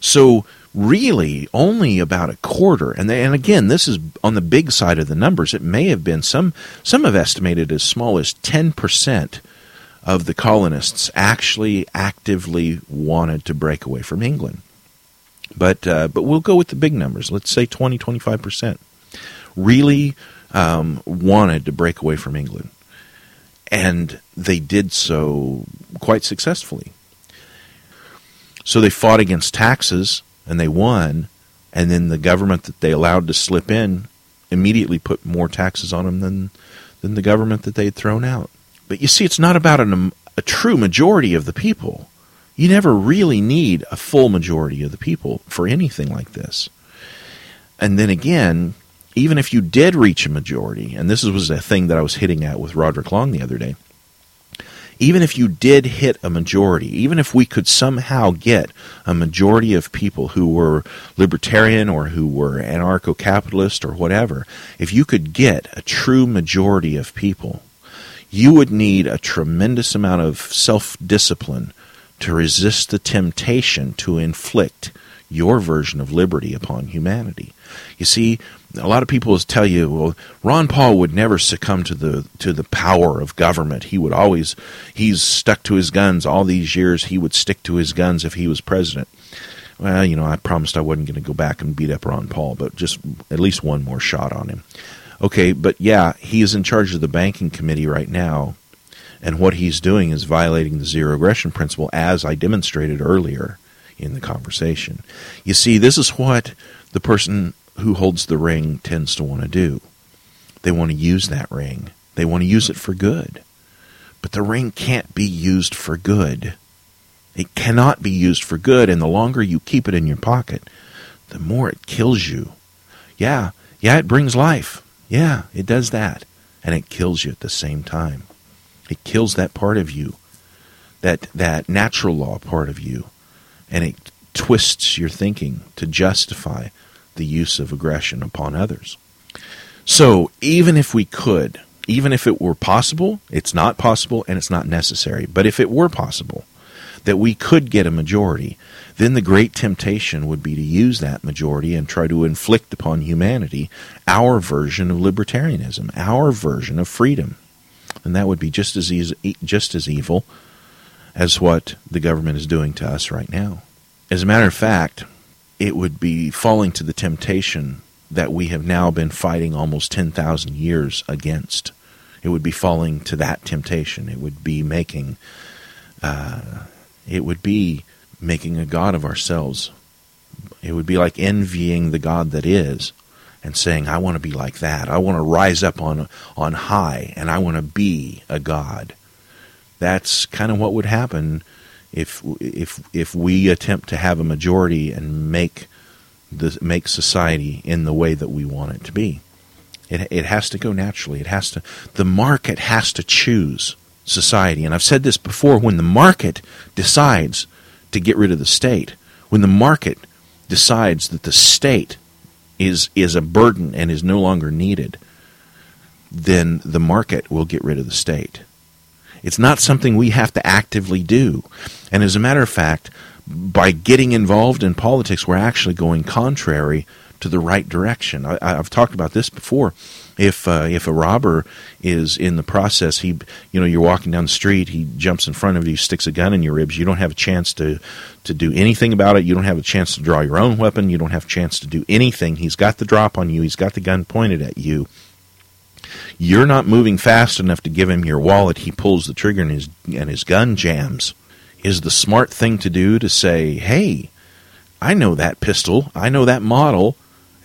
So really only about a quarter and they, and again this is on the big side of the numbers. It may have been some some have estimated as small as 10% of the colonists actually actively wanted to break away from England. But uh, but we'll go with the big numbers. Let's say 20 25% really um, wanted to break away from England. And they did so quite successfully so they fought against taxes and they won, and then the government that they allowed to slip in immediately put more taxes on them than than the government that they had thrown out. But you see, it's not about an, a true majority of the people. You never really need a full majority of the people for anything like this. And then again, even if you did reach a majority, and this was a thing that I was hitting at with Roderick Long the other day, even if you did hit a majority, even if we could somehow get a majority of people who were libertarian or who were anarcho capitalist or whatever, if you could get a true majority of people, you would need a tremendous amount of self discipline to resist the temptation to inflict your version of liberty upon humanity. You see, a lot of people tell you, well, Ron Paul would never succumb to the to the power of government. He would always he's stuck to his guns all these years. He would stick to his guns if he was president. Well, you know, I promised I wasn't going to go back and beat up Ron Paul, but just at least one more shot on him. Okay, but yeah, he is in charge of the banking committee right now, and what he's doing is violating the zero aggression principle, as I demonstrated earlier in the conversation. You see, this is what the person who holds the ring tends to want to do. They want to use that ring, they want to use it for good. But the ring can't be used for good. It cannot be used for good, and the longer you keep it in your pocket, the more it kills you. Yeah, yeah, it brings life. Yeah, it does that. And it kills you at the same time. It kills that part of you, that, that natural law part of you, and it twists your thinking to justify the use of aggression upon others. So, even if we could, even if it were possible, it's not possible and it's not necessary, but if it were possible that we could get a majority, then the great temptation would be to use that majority and try to inflict upon humanity our version of libertarianism, our version of freedom. And that would be just as easy, just as evil as what the government is doing to us right now. As a matter of fact, it would be falling to the temptation that we have now been fighting almost 10,000 years against. It would be falling to that temptation. It would be making, uh, it would be making a god of ourselves. It would be like envying the God that is, and saying, "I want to be like that. I want to rise up on on high, and I want to be a god." That's kind of what would happen if if if we attempt to have a majority and make the make society in the way that we want it to be. It it has to go naturally. It has to the market has to choose society. And I've said this before when the market decides to get rid of the state, when the market decides that the state is is a burden and is no longer needed, then the market will get rid of the state. It's not something we have to actively do. And as a matter of fact, by getting involved in politics, we're actually going contrary to the right direction. I, have talked about this before. If uh, if a robber is in the process, he you know you're walking down the street, he jumps in front of you, sticks a gun in your ribs. You don't have a chance to to do anything about it. You don't have a chance to draw your own weapon. You don't have a chance to do anything. He's got the drop on you. He's got the gun pointed at you. You're not moving fast enough to give him your wallet. He pulls the trigger and his and his gun jams. Is the smart thing to do to say, "Hey, I know that pistol. I know that model."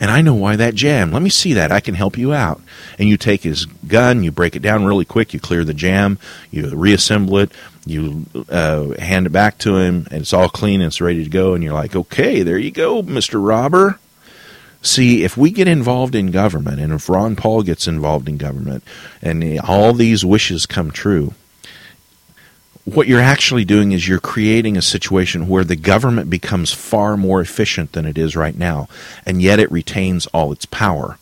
and I know why that jam. Let me see that. I can help you out. And you take his gun, you break it down really quick, you clear the jam, you reassemble it, you uh, hand it back to him, and it's all clean and it's ready to go. And you're like, okay, there you go, Mr. Robber. See, if we get involved in government, and if Ron Paul gets involved in government, and all these wishes come true, what you're actually doing is you're creating a situation where the government becomes far more efficient than it is right now, and yet it retains all its power.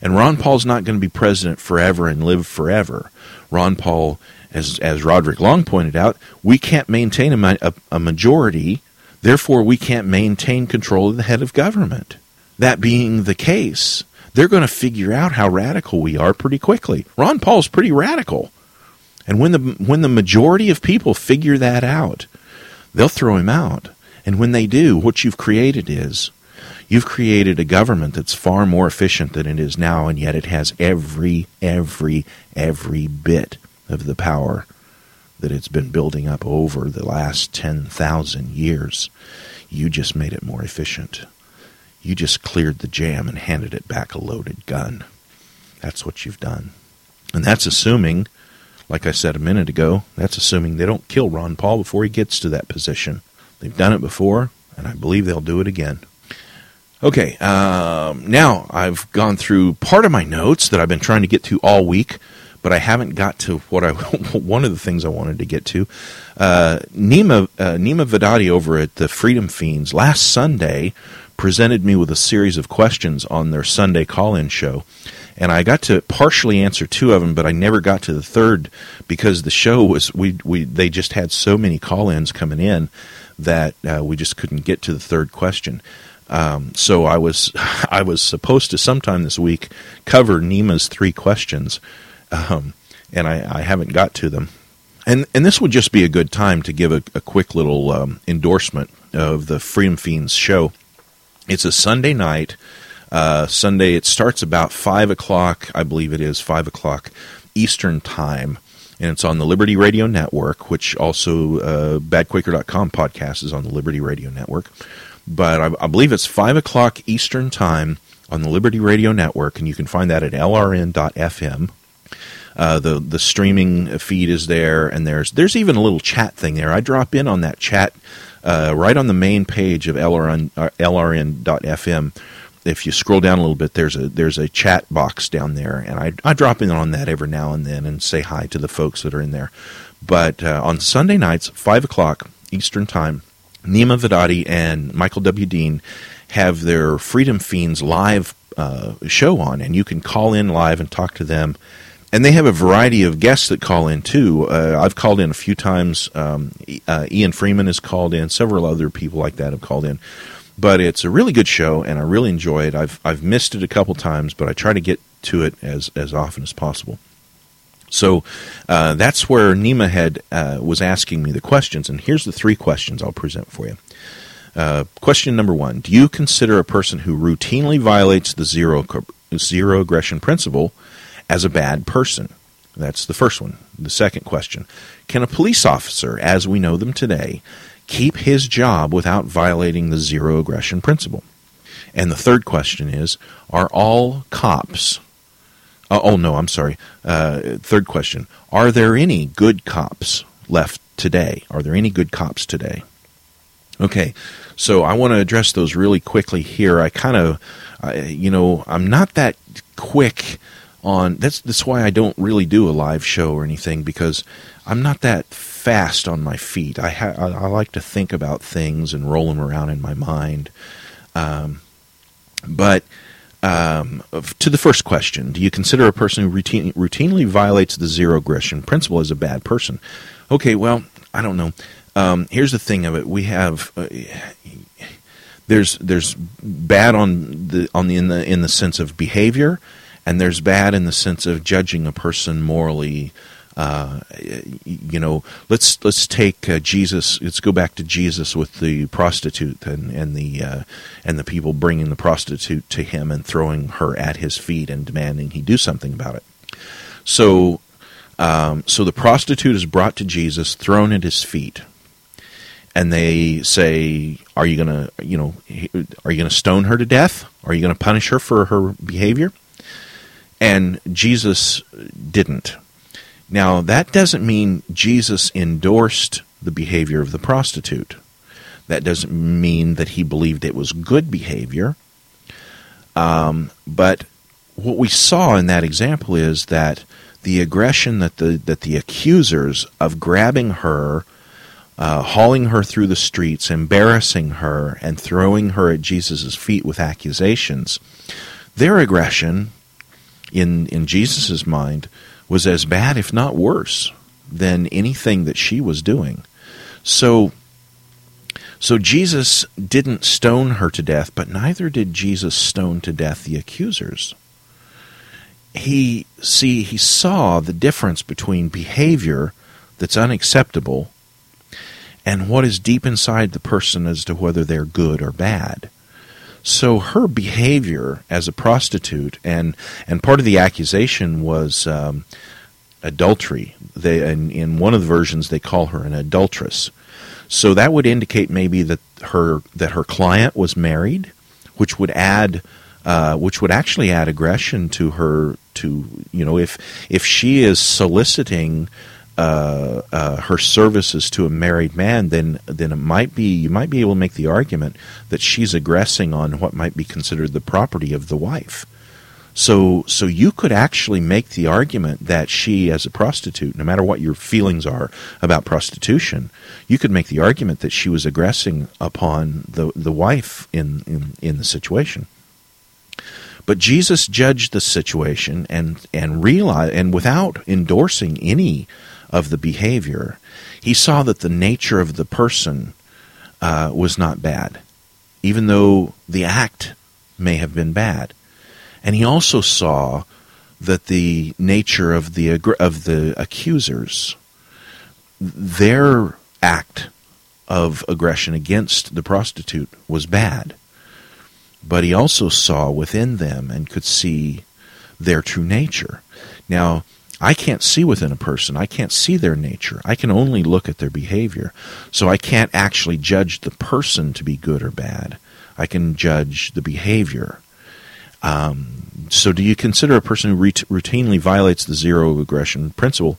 And Ron Paul's not going to be president forever and live forever. Ron Paul, as as Roderick Long pointed out, we can't maintain a, a, a majority, therefore we can't maintain control of the head of government. That being the case, they're going to figure out how radical we are pretty quickly. Ron Paul's pretty radical. And when the when the majority of people figure that out, they'll throw him out. And when they do, what you've created is you've created a government that's far more efficient than it is now, and yet it has every, every, every bit of the power that it's been building up over the last 10,000 years. You just made it more efficient. You just cleared the jam and handed it back a loaded gun. That's what you've done. And that's assuming, like I said a minute ago, that's assuming they don't kill Ron Paul before he gets to that position. They've done it before, and I believe they'll do it again. Okay, um, now I've gone through part of my notes that I've been trying to get to all week, but I haven't got to what I one of the things I wanted to get to. Uh, Nima uh, Nima Vedati over at the Freedom Feens last Sunday presented me with a series of questions on their Sunday call-in show, and I got to partially answer two of them, but I never got to the third because the show was we we they just had so many call-ins coming in that uh, we just couldn't get to the third question. Um, so I was I was supposed to sometime this week cover Nima's three questions, um, and I, I, haven't got to them. And and this would just be a good time to give a, a quick little um, endorsement of the Freedom Feens show. It's a Sunday night. Uh, Sunday it starts about five o'clock, I believe it is five o'clock Eastern time, and it's on the Liberty Radio Network, which also uh, BadQuaker.com podcast is on the Liberty Radio Network but I, I believe it's 5 o'clock Eastern Time on the Liberty Radio Network, and you can find that at lrn.fm. Uh, the the streaming feed is there, and there's there's even a little chat thing there. I drop in on that chat uh, right on the main page of LRN, uh, lrn.fm. If you scroll down a little bit, there's a there's a chat box down there, and I I drop in on that every now and then and say hi to the folks that are in there. But uh, on Sunday nights, five o'clock Eastern time, Nima Vedati and Michael W. Dean have their Freedom Feens live uh, show on, and you can call in live and talk to them. And they have a variety of guests that call in too. Uh, I've called in a few times. Um, uh, Ian Freeman has called in. Several other people like that have called in. But it's a really good show, and I really enjoy it. I've I've missed it a couple times, but I try to get to it as as often as possible. So uh, that's where Nima had uh, was asking me the questions, and here's the three questions I'll present for you. Uh, question number one: Do you consider a person who routinely violates the zero zero aggression principle as a bad person? That's the first one. The second question: Can a police officer, as we know them today, keep his job without violating the zero aggression principle? And the third question is: Are all cops uh, oh, no, I'm sorry. Uh, third question Are there any good cops left today? Are there any good cops today? Okay, so I want to address those really quickly here. I kind of, you know, I'm not that quick on that's that's why I don't really do a live show or anything because I'm not that fast on my feet. I ha- I, I like to think about things and roll them around in my mind. Um, but um, to the first question, do you consider a person who routine, routinely violates the zero aggression principle as a bad person? Okay, well, I don't know. Um, here's the thing of it: we have uh, there's there's bad on the on the in the in the sense of behavior, and there's bad in the sense of judging a person morally uh, you know, let's let's take uh, Jesus. Let's go back to Jesus with the prostitute and and the uh, and the people bringing the prostitute to him and throwing her at his feet and demanding he do something about it. So, um, so the prostitute is brought to Jesus, thrown at his feet, and they say, "Are you gonna, you know, are you gonna stone her to death? Are you gonna punish her for her behavior?" And Jesus didn't. Now, that doesn't mean Jesus endorsed the behavior of the prostitute. That doesn't mean that he believed it was good behavior. Um, but what we saw in that example is that the aggression that the that the accusers of grabbing her, uh, hauling her through the streets, embarrassing her, and throwing her at Jesus' feet with accusations, their aggression, in in Jesus' mind, was as bad, if not worse, than anything that she was doing. So, so Jesus didn't stone her to death, but neither did Jesus stone to death the accusers. He see he saw the difference between behavior that's unacceptable and what is deep inside the person as to whether they're good or bad. So her behavior as a prostitute, and and part of the accusation was um, adultery. They in, in one of the versions they call her an adulteress. So that would indicate maybe that her that her client was married, which would add uh, which would actually add aggression to her to you know if if she is soliciting uh, uh, her services to a married man, then then it might be you might be able to make the argument that she's aggressing on what might be considered the property of the wife. So so you could actually make the argument that she, as a prostitute, no matter what your feelings are about prostitution, you could make the argument that she was aggressing upon the the wife in in, in the situation. But Jesus judged the situation and and realized and without endorsing any of the behavior, he saw that the nature of the person uh, was not bad, even though the act may have been bad. And he also saw that the nature of the of the accusers, their act of aggression against the prostitute was bad but he also saw within them and could see their true nature. Now, I can't see within a person. I can't see their nature. I can only look at their behavior. So I can't actually judge the person to be good or bad. I can judge the behavior. Um, so, do you consider a person who routinely violates the zero aggression principle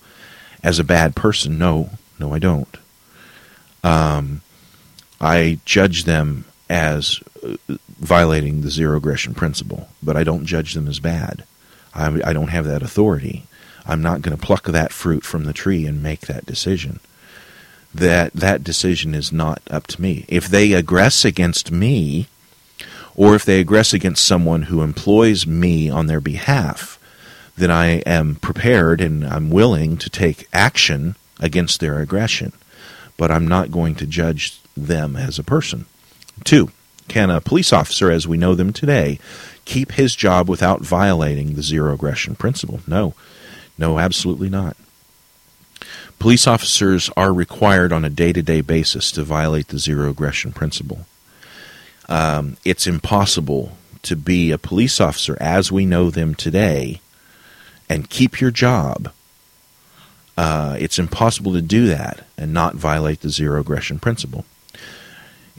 as a bad person? No, no, I don't. Um, I judge them as uh, violating the zero aggression principle, but I don't judge them as bad. I, I don't have that authority. I'm not going to pluck that fruit from the tree and make that decision. That that decision is not up to me. If they aggress against me, or if they aggress against someone who employs me on their behalf, then I am prepared and I'm willing to take action against their aggression. But I'm not going to judge them as a person. Two, can a police officer, as we know them today, keep his job without violating the zero aggression principle? No. No, absolutely not. Police officers are required on a day to day basis to violate the zero aggression principle. Um, it's impossible to be a police officer as we know them today and keep your job. Uh, it's impossible to do that and not violate the zero aggression principle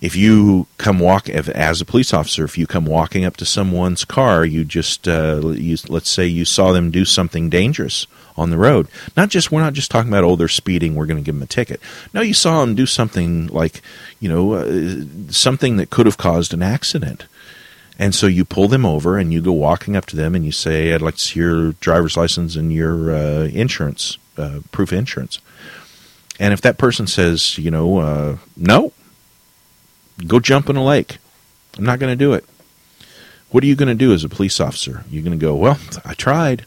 if you come walk as a police officer, if you come walking up to someone's car, you just uh, you, let's say you saw them do something dangerous on the road. Not just we're not just talking about oh they're speeding, we're going to give them a ticket. No, you saw them do something like you know uh, something that could have caused an accident. And so you pull them over and you go walking up to them and you say, I'd like to see your driver's license and your uh, insurance, uh, proof of insurance. And if that person says, you know, uh, no, Go jump in a lake. I'm not going to do it. What are you going to do as a police officer? You're going to go, well, I tried.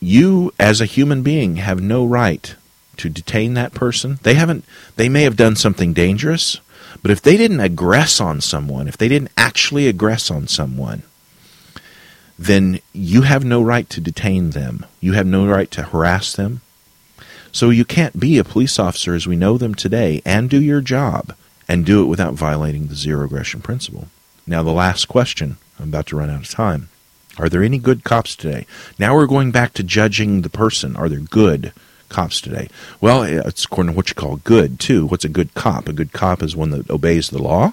You, as a human being, have no right to detain that person. They haven't, they may have done something dangerous, but if they didn't aggress on someone, if they didn't actually aggress on someone, then you have no right to detain them. You have no right to harass them. So you can't be a police officer as we know them today and do your job and do it without violating the zero aggression principle. Now, the last question. I'm about to run out of time. Are there any good cops today? Now we're going back to judging the person. Are there good cops today? Well, it's according to what you call good, too. What's a good cop? A good cop is one that obeys the law.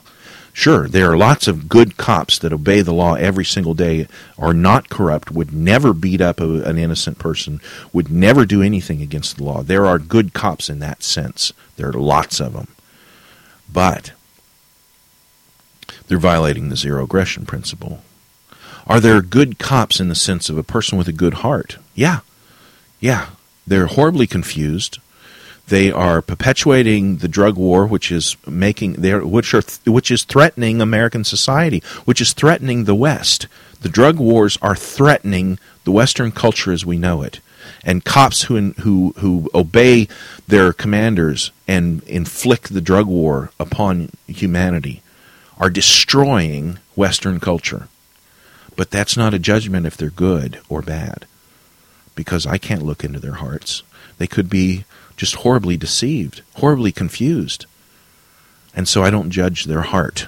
Sure, there are lots of good cops that obey the law every single day, are not corrupt, would never beat up a, an innocent person, would never do anything against the law. There are good cops in that sense. There are lots of them. But they're violating the zero aggression principle. Are there good cops in the sense of a person with a good heart? Yeah. Yeah. They're horribly confused. They are perpetuating the drug war, which is making their which are which is threatening American society, which is threatening the West. The drug wars are threatening the Western culture as we know it and cops who who who obey their commanders and inflict the drug war upon humanity are destroying Western culture. But that's not a judgment if they're good or bad, because I can't look into their hearts. They could be just horribly deceived, horribly confused. And so I don't judge their heart.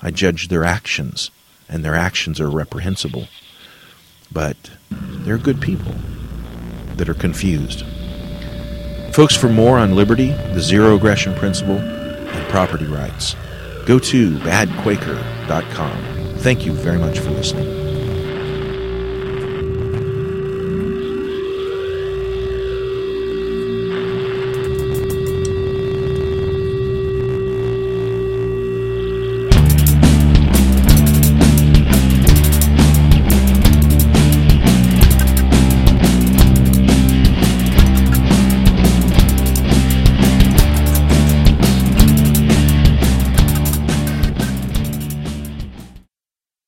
I judge their actions, and their actions are reprehensible. But they're good people that are confused. Folks, for more on liberty, the zero aggression principle, and property rights, go to badquaker.com. Thank you very much for listening.